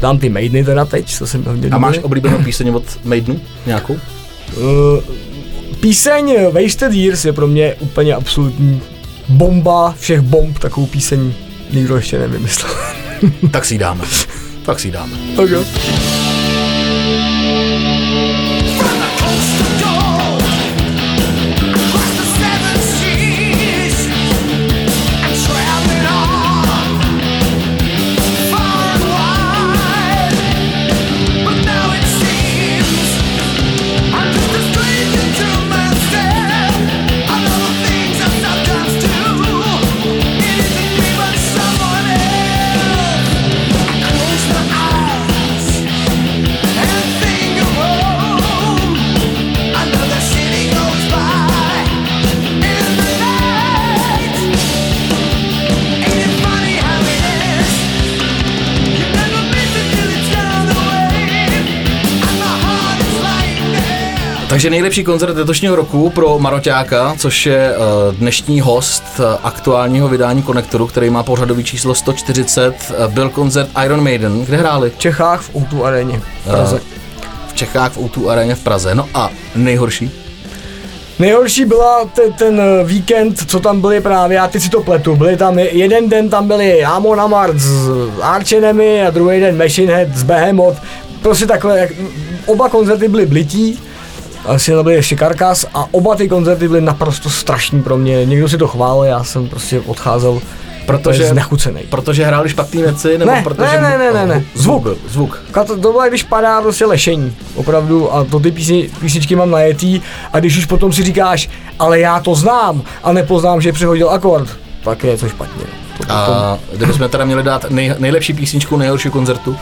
dám ty maidny teda teď, co jsem hlavně A máš oblíbenou píseň od Maidenu? Nějakou? Uh, píseň Wasted Years je pro mě úplně absolutní bomba všech bomb, takovou píseň nikdo ještě nevymyslel. tak si ji dáme. Tak si ji dáme. okay. Takže nejlepší koncert letošního roku pro Maroťáka, což je eh, dnešní host eh, aktuálního vydání Konektoru, který má pořadový číslo 140, eh, byl koncert Iron Maiden. Kde hráli? V Čechách v Outu aréně v Praze. V Čechách v O2 aréně v Praze. No a nejhorší? Nejhorší byla ten, ten víkend, co tam byli právě, já teď si to pletu, byli tam, jeden den tam byli Amon Amart s Arch Enemy a druhý den Machine Head s Behemoth, prostě takhle, jak, oba koncerty byly blití, asi tam byl ještě Karkas a oba ty koncerty byly naprosto strašní pro mě, někdo si to chválil, já jsem prostě odcházel Protože- znechucený. Protože hráli špatné věci, nebo Ne, protože... ne, ne, ne, ne, ne. Zvuk. Zvuk. byl, Zvuk. To, to bylo, když padá prostě lešení, opravdu, a to ty písni, písničky mám najetý, a když už potom si říkáš, ale já to znám, a nepoznám, že přehodil akord, tak je něco špatně. To A kdybychom teda měli dát nej, nejlepší písničku nejhoršího koncertu,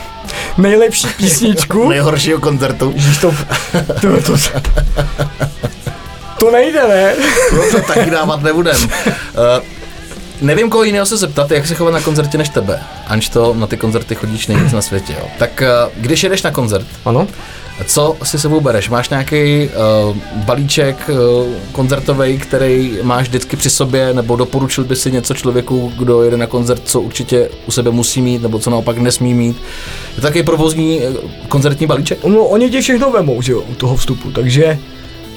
nejlepší písničku, nejhoršího koncertu, Ježíš, to, to, to, to, to nejde, ne? no to taky dávat nebudem. Uh, nevím, koho jiného se zeptat, jak se chovat na koncertě než tebe. Anž to na ty koncerty chodíš nejvíc na světě. Jo. Tak uh, když jedeš na koncert, Ano. co si sebou bereš? Máš nějaký uh, balíček uh, koncertový, který máš vždycky při sobě, nebo doporučil by si něco člověku, kdo jede na koncert, co určitě u sebe musí mít, nebo co naopak nesmí mít? Je to takový provozní uh, koncertní balíček? No, oni tě všechno vemou, že jo, u toho vstupu, takže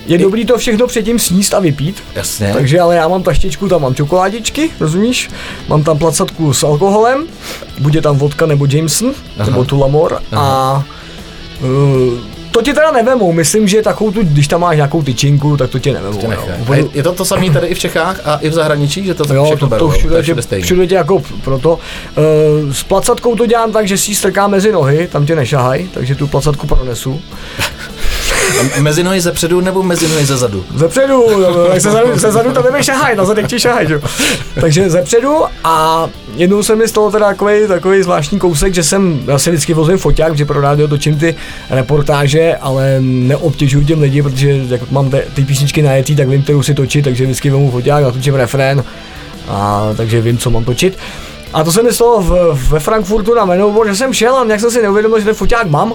je dobrý to všechno předtím sníst a vypít. Jasně. Takže ale já mám taštičku, tam mám čokoládičky, rozumíš? Mám tam placatku s alkoholem, bude tam vodka nebo Jameson, Aha. nebo Tulamor a uh, to ti teda nevemou, myslím, že takovou tu, když tam máš nějakou tyčinku, tak to tě nevemou. Tě Úplně- je, je to to samé tady i v Čechách a i v zahraničí, že to tak Jo, všechno to, berou, to všude, je tě, všude všude tě jako proto. Uh, s placatkou to dělám tak, že si ji strkám mezi nohy, tam tě nešahaj, takže tu placatku pronesu. Mezi nohy ze předu nebo mezi nohy ze zadu? Zepředu, tak se zadu, se zadu to nebe šahaj, na zadek ti šahaj, jo. Takže zepředu a jednou se mi stalo teda takový, takový zvláštní kousek, že jsem, já si vždycky vozím foťák, že pro rádio točím ty reportáže, ale neobtěžuju těm lidi, protože jak mám te, ty písničky najetý, tak vím, kterou si točit, takže vždycky vemu foťák, natočím refrén, a, takže vím, co mám točit. A to se mi stalo v, ve Frankfurtu na Manowar, že jsem šel a nějak jsem si neuvědomil, že ten foťák mám.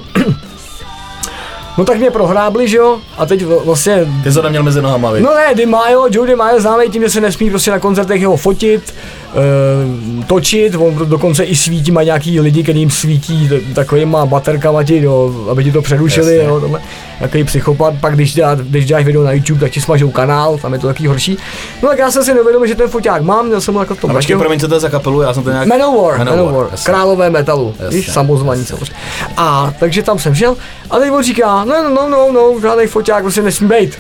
No tak mě prohrábli, že jo? A teď vlastně Ty jsi to neměl mezi nohama, vy. No ne, Di Maio, Joe Di Maio známý tím, že se nesmí prostě na koncertech jeho fotit, točit, on dokonce i svítí, má nějaký lidi, kterým svítí takovýma baterkama ti, jo, aby ti to přerušili, Jasně. jo, tohle, jaký psychopat, pak když, dá, když dáš video na YouTube, tak ti smažou kanál, tam je to taky horší. No tak já jsem si neuvědomil, že ten foťák mám, měl jsem ho jako v tom A počkej, promiň, co to je za kapelu, já jsem to nějak... Manowar, Manowar, Manowar, králové metalu, víš, samozvaní samozřejmě. A takže tam jsem šel a teď on říká, no, no, no, no, žádný foťák prostě nesmí být.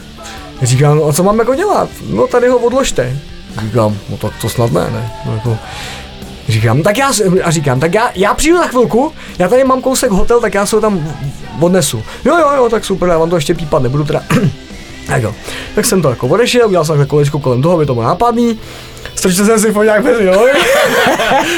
Říkám, no a co mám jako dělat? No tady ho odložte. Říkám, no tak to snad ne, ne. No, jako, Říkám, tak já, a říkám, tak já, já přijdu za chvilku, já tady mám kousek hotel, tak já se ho tam odnesu. Jo, jo, jo, tak super, já vám to ještě pípat nebudu teda. tak jo, tak jsem to jako odešel, udělal jsem takhle kolečko kolem toho, by to bylo nápadný. Strčil jsem si foťák mezi nohy.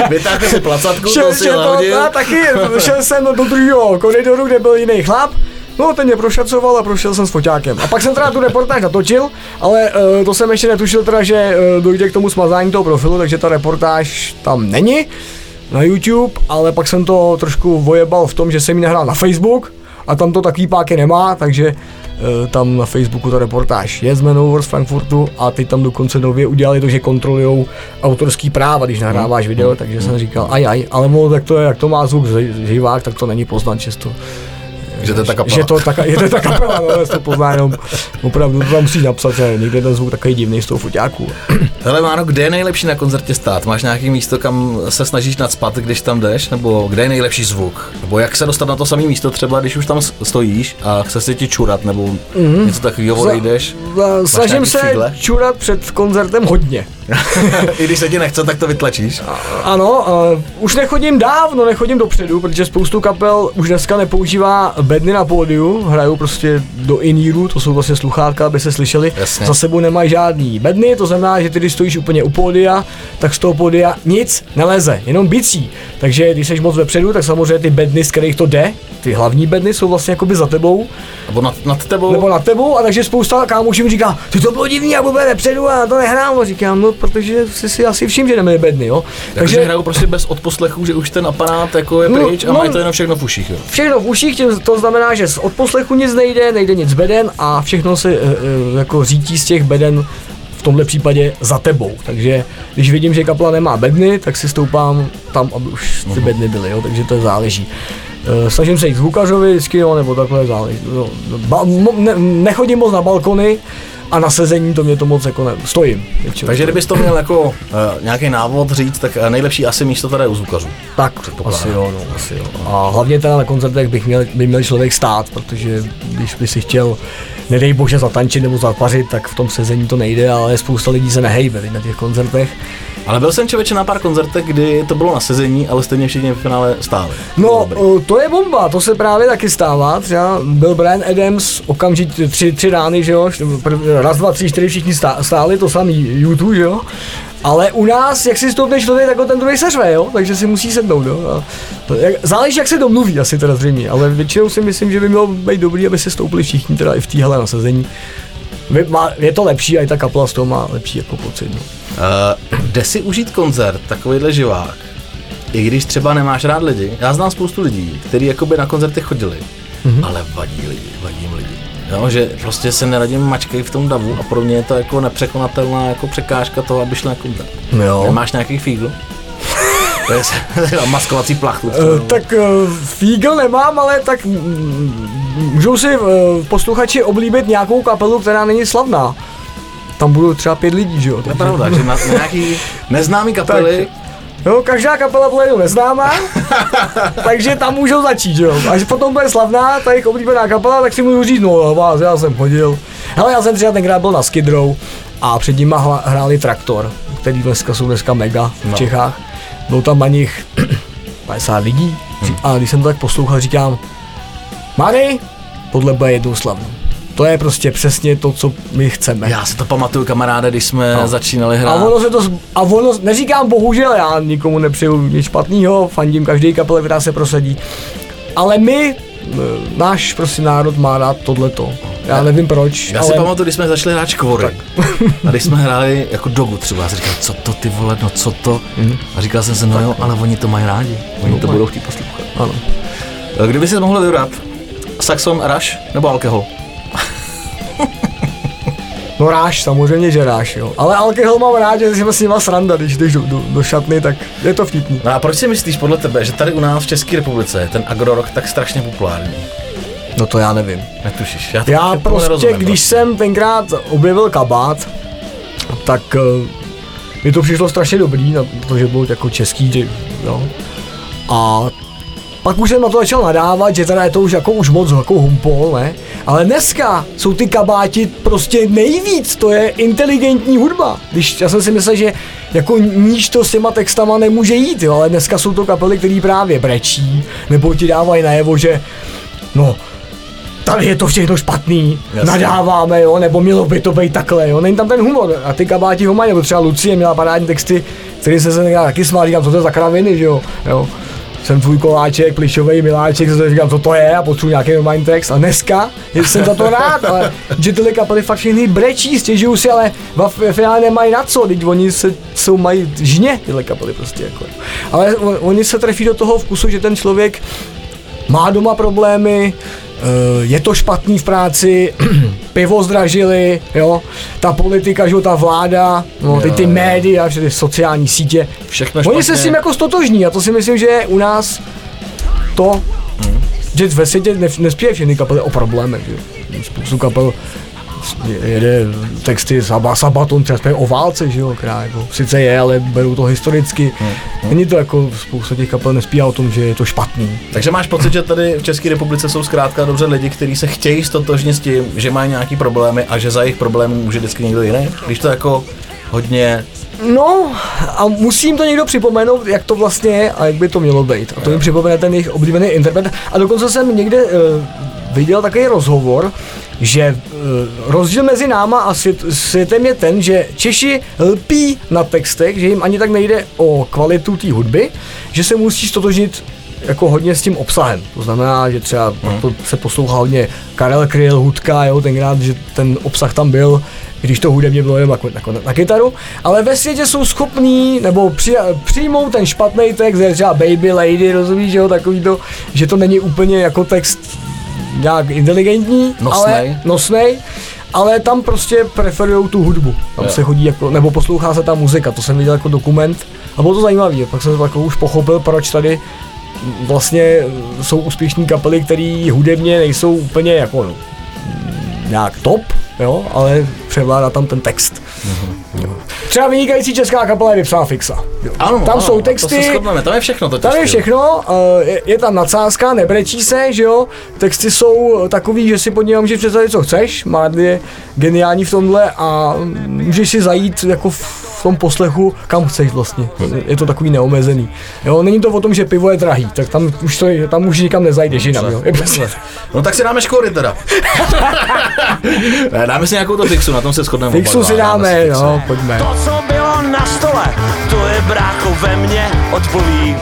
Vytáhne si placatku, Šel, to si šel, to, taky, šel jsem do druhého koridoru, kde byl jiný chlap, No, ten mě prošacoval a prošel jsem s foťákem. A pak jsem teda tu reportáž natočil, ale uh, to jsem ještě netušil teda, že uh, dojde k tomu smazání toho profilu, takže ta reportáž tam není na YouTube, ale pak jsem to trošku vojebal v tom, že jsem ji nahrál na Facebook a tam to takový páky nemá, takže uh, tam na Facebooku ta reportáž je z Manowar z Frankfurtu a teď tam dokonce nově udělali to, že kontrolují autorský práva, když nahráváš video, takže jsem říkal, aj, aj, ale mo, tak to je, jak to má zvuk ži- živák, tak to není poznat, že to Že to je ta kapela. že to taka, je to ta kapela, no, to pozná jenom, opravdu to tam musí napsat, že někde ten zvuk takový divný z toho foťáku. Hele Máno, kde je nejlepší na koncertě stát? Máš nějaký místo, kam se snažíš nadspat, když tam jdeš? Nebo kde je nejlepší zvuk? Nebo jak se dostat na to samé místo třeba, když už tam stojíš a chce se ti čurat, nebo mm-hmm. něco takového odejdeš? Snažím se fígle? čurat před koncertem hodně. I když se ti nechce, tak to vytlačíš. Ano, uh, už nechodím dávno, nechodím dopředu, protože spoustu kapel už dneska nepoužívá bedny na pódiu, hrajou prostě do iníru, to jsou vlastně sluchátka, aby se slyšeli. Jasně. Za sebou nemají žádný bedny, to znamená, že ty, když stojíš úplně u pódia, tak z toho pódia nic neleze, jenom bicí. Takže když jsi moc vepředu, tak samozřejmě ty bedny, z kterých to jde, ty hlavní bedny jsou vlastně jakoby za tebou, Nebo nad, nad tebou? nebo nad tebou, a takže spousta kámošů mi říká, ty to bylo divný, já budu vepředu a to nehrám. A říkám, no protože jsi si asi všiml, že neměli bedny, jo. Takže hrajou prostě bez odposlechů, že už ten aparát jako je No, pryč a no. mají to jenom všechno v uších, jo? všechno v uších, to znamená, že z odposlechu nic nejde, nejde nic beden a všechno se e, e, jako řítí z těch beden v tomhle případě za tebou. Takže když vidím, že kapela nemá bedny, tak si stoupám tam, aby už ty bedny byly, jo, takže to záleží. E, snažím se jít zvukařovi vždycky, jo, nebo takhle záleží. Jo. Ba, mo, ne, nechodím moc na balkony a na sezení to mě to moc jako ne, stojím. většinou. Takže kdybys to měl jako uh, nějaký návod říct, tak uh, nejlepší asi místo tady u zvukařů. Tak, asi jo, no, asi jo. A hlavně teda na koncertech bych měl, by měl člověk stát, protože když by si chtěl, nedej bože, zatančit nebo zapařit, tak v tom sezení to nejde, ale spousta lidí se nehejbe na těch koncertech. Ale byl jsem člověče na pár koncertech, kdy to bylo na sezení, ale stejně všichni v finále stáli. No, o, to je bomba, to se právě taky stává. Třeba byl Brian Adams okamžitě tři, tři rány, že jo, raz, dva, tři, čtyři všichni stá- stáli, to samý YouTube, že jo. Ale u nás, jak si stoupne člověk, tak ho ten druhý seřve, jo, takže si musí sednout, jo. A to, jak, záleží, jak se domluví, asi teda zřejmě, ale většinou si myslím, že by mělo být dobrý, aby se stoupili všichni teda i v téhle nasazení. Je to lepší a i ta kapela z toho má lepší jako pocit. No. Uh, jde si užít koncert, takovýhle živák, i když třeba nemáš rád lidi. Já znám spoustu lidí, kteří jakoby na koncerty chodili, Mhm. mm-hmm. ale vadí lidi, vadí jim lidi. Jo, že prostě se neradím mačkej v tom davu a pro mě je to jako nepřekonatelná jako překážka toho, aby šli na koncert. Jo. Nemáš nějaký fígl? to je maskovací plachtu. Eh, tak uh, Fígl nemám, ale tak můžou si uh, posluchači oblíbit nějakou kapelu, která není slavná. Tam budou třeba pět lidí, že jo? To je pravda, že na, na nějaký neznámý kapely, Jo, každá kapela bude jenom neznámá, takže tam můžou začít, že jo. Až potom bude slavná, ta jejich oblíbená kapela, tak si můžu říct, no vás, já jsem chodil. Hele, já jsem třeba tenkrát byl na Skid Row a před nimi hráli Traktor, který dneska jsou dneska mega v No. Čechách. Bylo tam na nich 50 lidí a když jsem to tak poslouchal, říkám, Mary, tohle bude jednou slavnou. To je prostě přesně to, co my chceme. já si to pamatuju kamaráde, když jsme No. začínali A hrát. ono se to, a ono, neříkám bohužel, já nikomu nepřeju nic špatného, fandím každý kapele, která se prosadí. Ale my, eh, náš prostě národ má rád tohleto. Já nevím proč, Já ale si pamatuju, když jsme začali hrát škvory. A když jsme hráli jako dogu třeba, já jsem říkal, co to ty vole, no co to? A říkal jsem si, no jo, ale oni to mají rádi. Oni to mají. budou chtít poslouchat. ano. Kdyby si mohl vybrat Saxon, Rush nebo alkohol? No ráš, samozřejmě, že ráš, jo. Ale alkohol mám rád, že si s nima sranda, když jdeš do, do, do šatny, tak je to vtipný. No a proč si myslíš podle tebe, že tady u nás v České republice je ten agrorok tak strašně populární? No to já nevím. Netušíš. Já, to Já prostě, nerozumím když vlastně. jsem tenkrát objevil kabát, tak uh, mi to přišlo strašně dobrý, na to, že byl jako český, jo. A pak už jsem na to začal nadávat, že teda je to už jako už moc jako humpol, ne? Ale dneska jsou ty kabáti prostě nejvíc, to je inteligentní hudba. Když já jsem si myslel, že jako níž to s těma textama nemůže jít, jo, ale dneska jsou to kapely, které právě brečí, nebo ti dávají najevo, že no, tady je to všechno špatný, Jasně. nadáváme, jo, nebo mělo by to být takhle, jo, není tam ten humor. A ty kabáti ho mají, nebo třeba Lucie měla parádní texty, který se se taky smál, říkám, co to je za kraviny, že jo, jo. Jsem tvůj koláček, plišový miláček, co to říkám, co to je a potřebuji nějaký normální text. A dneska jsem za to rád, ale že tyhle kapely fakt všechny brečí, stěžují si, ale ve finále nemají na co, teď oni se, jsou mají žně, tyhle kapely prostě jako. Ale on- oni se trefí do toho vkusu, že ten člověk má doma problémy, eh, je to špatný v práci, pivo zdražili, jo, ta politika, že ta vláda, no, ty, ty média, všechny sociální sítě. Všechno Oni špatně. se s tím jako stotožní a to si myslím, že je u nás to, že ve světě ne, nespívají všechny kapely o problémech, že jo. Spoustu kapel jede texty Saba, Sabaton třeba zpěvají o válce, že jo, která jako sice je, ale berou to historicky. Není to jako spousta těch kapel nespívá o tom, že je to špatný. Takže máš pocit, že tady v České republice jsou zkrátka dobře lidi, kteří se chtějí stotožnit s tím, že mají nějaký problémy a že za jejich problémy může vždycky někdo jiný? Když to jako hodně... No a musím to někdo připomenout, jak to vlastně je a jak by to mělo být. A to mi připomene ten jejich oblíbený interpret. A dokonce jsem někde uh, viděl takový rozhovor, že uh, rozdíl mezi náma a svět, světem je ten, že Češi lpí na textech, že jim ani tak nejde o kvalitu té hudby, že se musí stotožnit jako hodně s tím obsahem. To znamená, že třeba to se poslouchá hodně Karel Kryl, Hudka, jo, tenkrát, že ten obsah tam byl, když to hudebně bylo jenom jako, jako na, na kytaru, ale ve světě jsou schopní, nebo při, přijmou ten špatný text, třeba Baby Lady, rozumíš, že jo, takový to, že to není úplně jako text nějak inteligentní, Nosnej. ale nosnej, ale tam prostě preferují tu hudbu. Tam Jo. se chodí jako, nebo poslouchá se ta muzika, to jsem viděl jako dokument a bylo to zajímavé. Pak jsem jako už pochopil, proč tady vlastně jsou úspěšní kapely, které hudebně nejsou úplně jako no, nějak top, jo, ale převládá tam ten text. Jo. Třeba vynikající česká kapela je vypsala Fixa. Jo. Ano, tam ano, jsou To texty, se shodneme, tam je všechno to tam je všechno, eh, je, je tam nadsázka, nebrečí se, že jo, texty jsou takový, že si pod ním můžeš představit, co chceš, Marley je geniální v tomhle a můžeš si zajít jako v tom poslechu, kam chceš vlastně. Je to takový neomezený. Jo, není to o tom, že pivo je drahý, tak tam už, to, tam už nikam nezajdeš jinam. Jo. Je prostě, No tak si dáme škory teda. ne, dáme si nějakou to fixu, na tom se shodneme. fixu si dva, dáme, fixu. no, pojďme. To, co bylo na stole, to je brácho ve mně odpoví.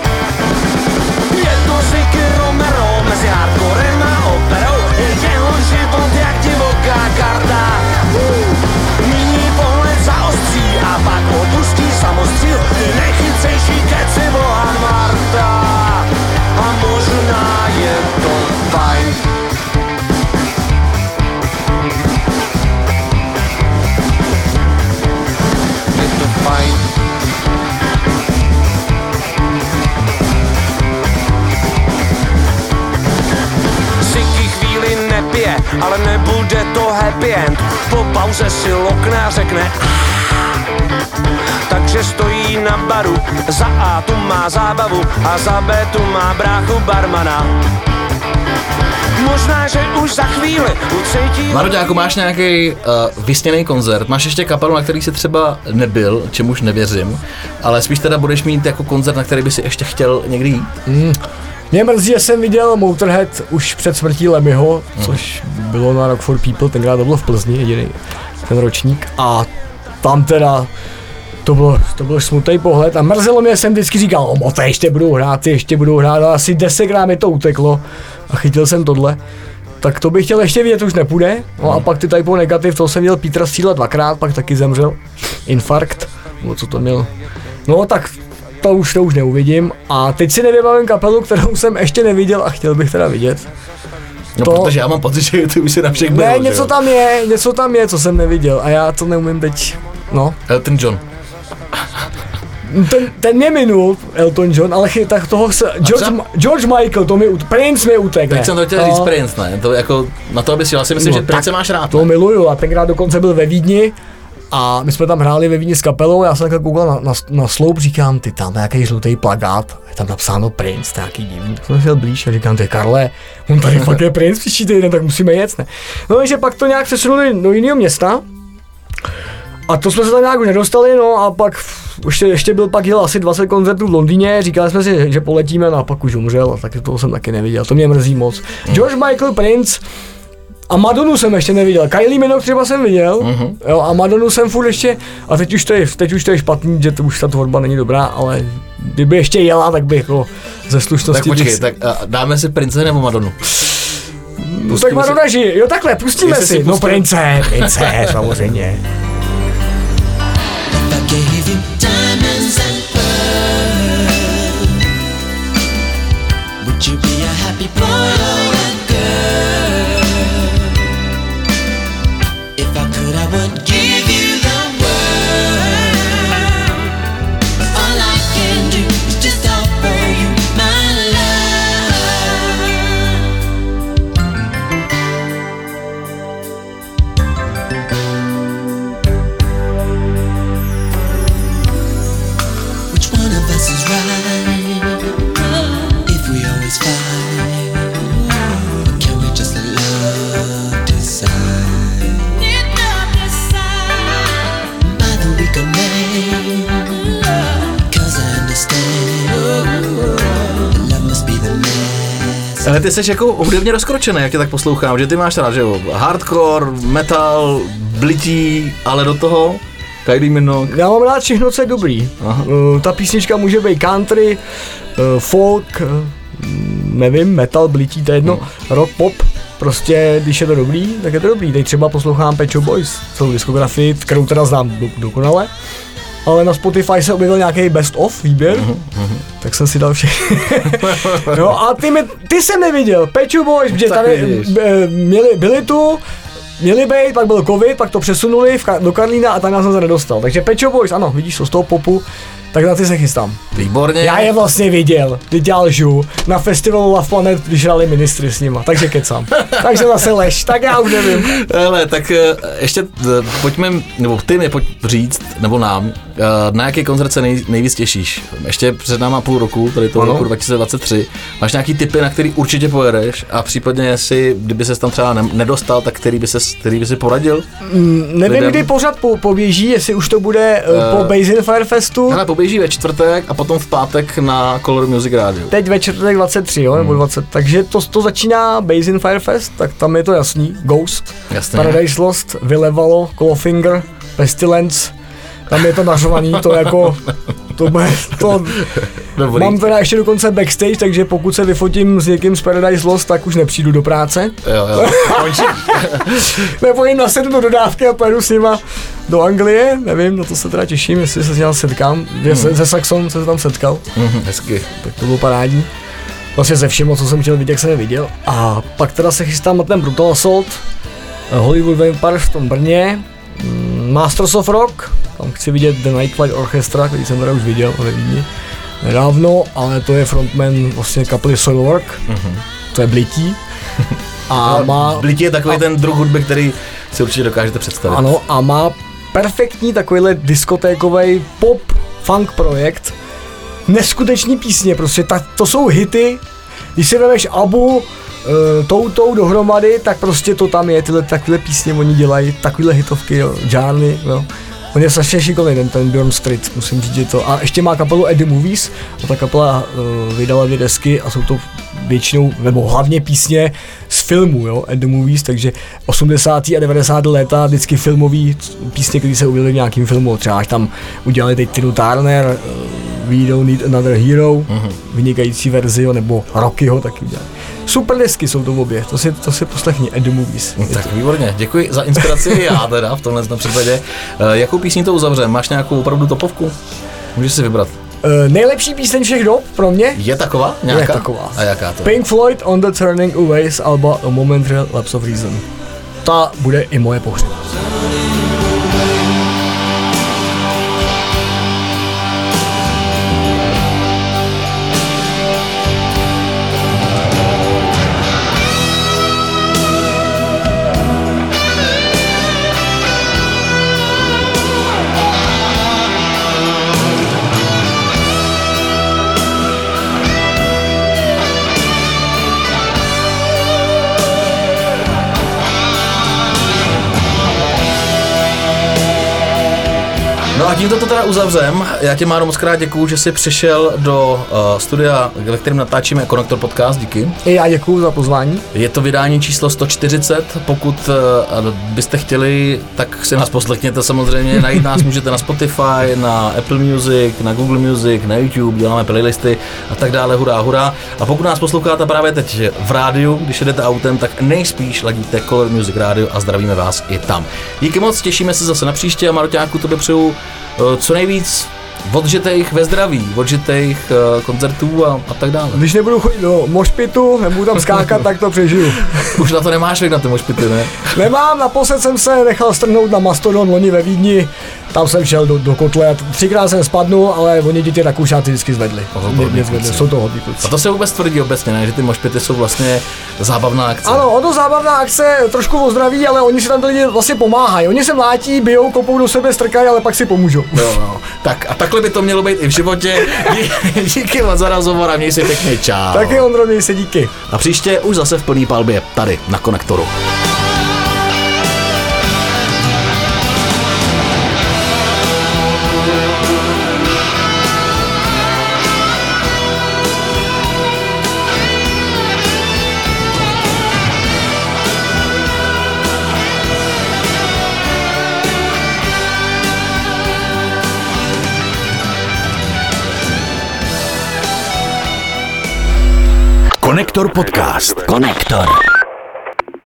Nebude to happy end. Po pauze si lokne a řekne takže stojí na baru. Za A tu má zábavu a za B tu má bráchu barmana. Možná, že už za chvíli ucítí... Maroďáku, máš nějaký uh, vysněný koncert, máš ještě kapelu, na který jsi třeba nebyl, čemuž nevěřím, ale spíš teda budeš mít jako koncert, na který by si ještě chtěl někdy jít? Mě mrzí, že jsem viděl Motorhead už před smrtí Lemyho, což bylo na Rock for People, tenkrát to bylo v Plzni, jediný ten ročník. A tam teda to bylo, to byl smutný pohled a mrzelo mě, jsem vždycky říkal, o mote, ještě budou hrát, ještě budou hrát a asi desetkrát mi to uteklo a chytil jsem tohle. Tak to bych chtěl ještě vidět, už nepůjde. No a pak ty typo negativ, to jsem měl Petra Stříla dvakrát, pak taky zemřel. Infarkt, nebo co to měl. No tak to už, to už neuvidím. A teď si nevybavím kapelu, kterou jsem ještě neviděl a chtěl bych teda vidět. No, To- protože já mám pocit, že ty už si na všech byl, Ne, že něco tam je, něco tam je, co jsem neviděl a já to neumím teď. No, Elton John. ten, ten mě minul, Elton John, ale chy, tak toho se, George, George Michael, to mi, Prince mi utekne. Tak jsem to chtěl No, říct Prince, ne? To jako, na to, aby si, já si myslím, No, že Prince máš rád. To ne? miluju a tenkrát dokonce byl ve Vídni a my jsme tam hráli ve Vídni s kapelou, já jsem takhle koukal na, na, na sloup, říkám, ty tam nějaký žlutý plagát, je tam napsáno Prince, nějaký divný, tak jsem šel blíž a říkám, ty Karle, on tady fakt je Prince příští týden, tak musíme jet, ne? No že pak to nějak přesunuli do jiného města, a to jsme se tam nějak už nedostali, no a pak ještě, ještě byl pak jel asi 20 koncertů v Londýně, říkali jsme si, že poletíme, no a pak už umřel, tak toho jsem taky neviděl, to mě mrzí moc. George Michael Prince, a Madonu jsem ještě neviděl. Kylie Minogue třeba jsem viděl, uh-huh. jo, a Madonu jsem furt ještě, a teď už to je, teď už to je špatný, že to už ta tvorba není dobrá, ale kdyby ještě jela, tak bych jako ze slušnosti... Tak počkej, tak uh, dáme si Prince nebo Madonu? no, tak Madonna žije, jo takhle, pustíme si si, no pustíme- prince, prince, samozřejmě. Would you be a happy boy ty jsi jako hudebně rozkročený, jak tě tak poslouchám, že ty máš rád, že jo, hardcore, metal, blití, ale do toho Kylie Minogue. Já mám rád všechno, co je dobrý. Aha. Uh, ta písnička může být country, uh, folk, uh, nevím, metal, blití, to je jedno, rock, pop. Prostě, když je to dobrý, tak je to dobrý. Teď třeba poslouchám Pet Shop Boys, celou diskografii, kterou teda znám do, dokonale. Ale na Spotify se objevil nějaký best of výběr, tak jsem si dal všechny. no a ty, mi, ty jsem neviděl, Shop Boys, Tak tady vidíš. eh, měli, byli tu, Měli být, pak byl covid, pak to přesunuli v, do Karlína a tam já jsem se nedostal. Takže Shop Boys, ano, vidíš to z toho popu, tak na ty se chystám. Výborně. Já je vlastně viděl, teď já lžu, na festivalu Love Planet, když hráli ministry s nima, takže kecám. takže zase lež, tak já už nevím. Hele, tak eh, ještě eh, pojďme, nebo ty mi pojď říct, nebo nám, eh, na jaký koncert se nej, nejvíc těšíš? Ještě před náma půl roku, tady toho Ano. roku 2023. Máš nějaký typy, na který určitě pojedeš a případně jestli, kdyby ses tam třeba ne, nedostal, tak který by ses tips, který by si poradil? Nevím, Lidem. kdy pořád po, poběží, jestli už to bude uh, po Basin Fire Festu. Hele, poběží ve čtvrtek a potom v pátek na Color Music Radio. Teď ve čtvrtek 23, jo, Hmm. nebo 20, takže to, to začíná Basin Fire Fest, tak tam je to jasný, Ghost, Jasně. Paradise Lost, Vylevalo, Clawfinger, Pestilence, tam je to nařvaný, to jako, to bude, to, Dobrý. mám teda ještě dokonce backstage, takže pokud se vyfotím s někým z Paradise Lost, tak už nepřijdu do práce, Jo, jo. Nebo jim nasednu do dodávky a pojedu s nima do Anglie, nevím, na to se teda těším, jestli se s ním setkám, hmm. se, se Saxon se tam setkal, Mhm, Hezky. tak to bylo parádní. Vlastně ze vším, co jsem chtěl vidět, jak jsem je viděl. A pak teda se chystám na ten Brutal Assault, eh, Hollywood Vampire v tom Brně, Masters of Rock, tam chci vidět The Night Flight Orchestra, který jsem teda už viděl ve Vídni nedávno, ale to je frontman vlastně kapely Soilwork, mm-hmm. to je Blití. A má, Blití je takový ten druh hudby, který si určitě dokážete představit. ano, a má perfektní takovýhle diskotékový pop funk projekt. Neskutečný písně, prostě ta, to jsou hity. Když si vemeš Abu, uh, tou tou dohromady, tak prostě to tam je, tyhle takové písně oni dělají, takovéhle hitovky, jo, Jarny, jo. On je strašně šikovný, ten, ten Bjorn Street, musím říct, že to. A ještě má kapelu Eddie Movies, a ta kapela uh, vydala dvě desky a jsou to většinou, nebo hlavně písně z filmů, jo, Eddie Movies, takže 80. a 90. léta vždycky filmový písně, které se objevily v nějakém filmu, třeba až tam udělali teď Tinu Turner, uh, We Don't Need Another Hero, mm-hmm. vynikající verzi, jo, nebo Rockyho taky udělali. Super desky jsou to obě, to si, to si poslechni, Eddie Movies. No, tak výborně, děkuji za inspiraci, já teda v tomhle případě. Eh, Jakou písní to uzavřem? Máš nějakou opravdu topovku? Můžeš si vybrat. Uh, nejlepší píseň všech dob pro mě Je taková? Nějaká? je taková. A jaká to? Pink Floyd on the Turning Away z Alba A Momentary Lapse of Reason. Ta bude i moje pohřeb. A tímto to teda uzavřem. Já tě Máro moc krát děkuju, že jsi přišel do uh, studia, ve kterém natáčíme Konektor podcast, díky. I já děkuju za pozvání. Je to vydání číslo 140, pokud uh, byste chtěli, tak si nás poslechněte samozřejmě, najít nás můžete na Spotify, na Apple Music, na Google Music, na YouTube, děláme playlisty a tak dále, hurá, hurá. A pokud nás posloucháte právě teď v rádiu, když jedete autem, tak nejspíš ladíte Color Music Radio a zdravíme vás i tam. Díky moc, těšíme se zase na příště a Maroťáku, tobě přeju co nejvíc odžitejch ve zdraví, odžitejch uh, koncertů a, a tak dále. Když nebudu chodit do mošpitu, nebudu tam skákat, tak to přežiju. Už na to nemáš věk na ty mošpity, ne? Nemám, naposled jsem se nechal strhnout na Mastodon loni ve Vídni, tam jsem šel do, do kotle, třikrát jsem spadnul, ale oni děti Rakušáci vždycky zvedli. Jsou Mě, mě zvedli, jsou to hodní kluci. A to se vůbec tvrdí obecně, ne? Že ty mošpity jsou vlastně zábavná akce. Ano, ono zábavná akce, trošku o zdraví, ale oni si tam ty lidi vlastně pomáhají. Oni se mlátí, bijou, kopou do sebe, strkají, ale pak si pomůžou. Jo, no. Tak a takhle by to mělo být i v životě. Dí- Díky moc za rozhovor a měj si pěkně čau. Taky Ondro, měj se díky. A příště už zase v plný palbě tady na konektoru. Konektor podcast. Konektor.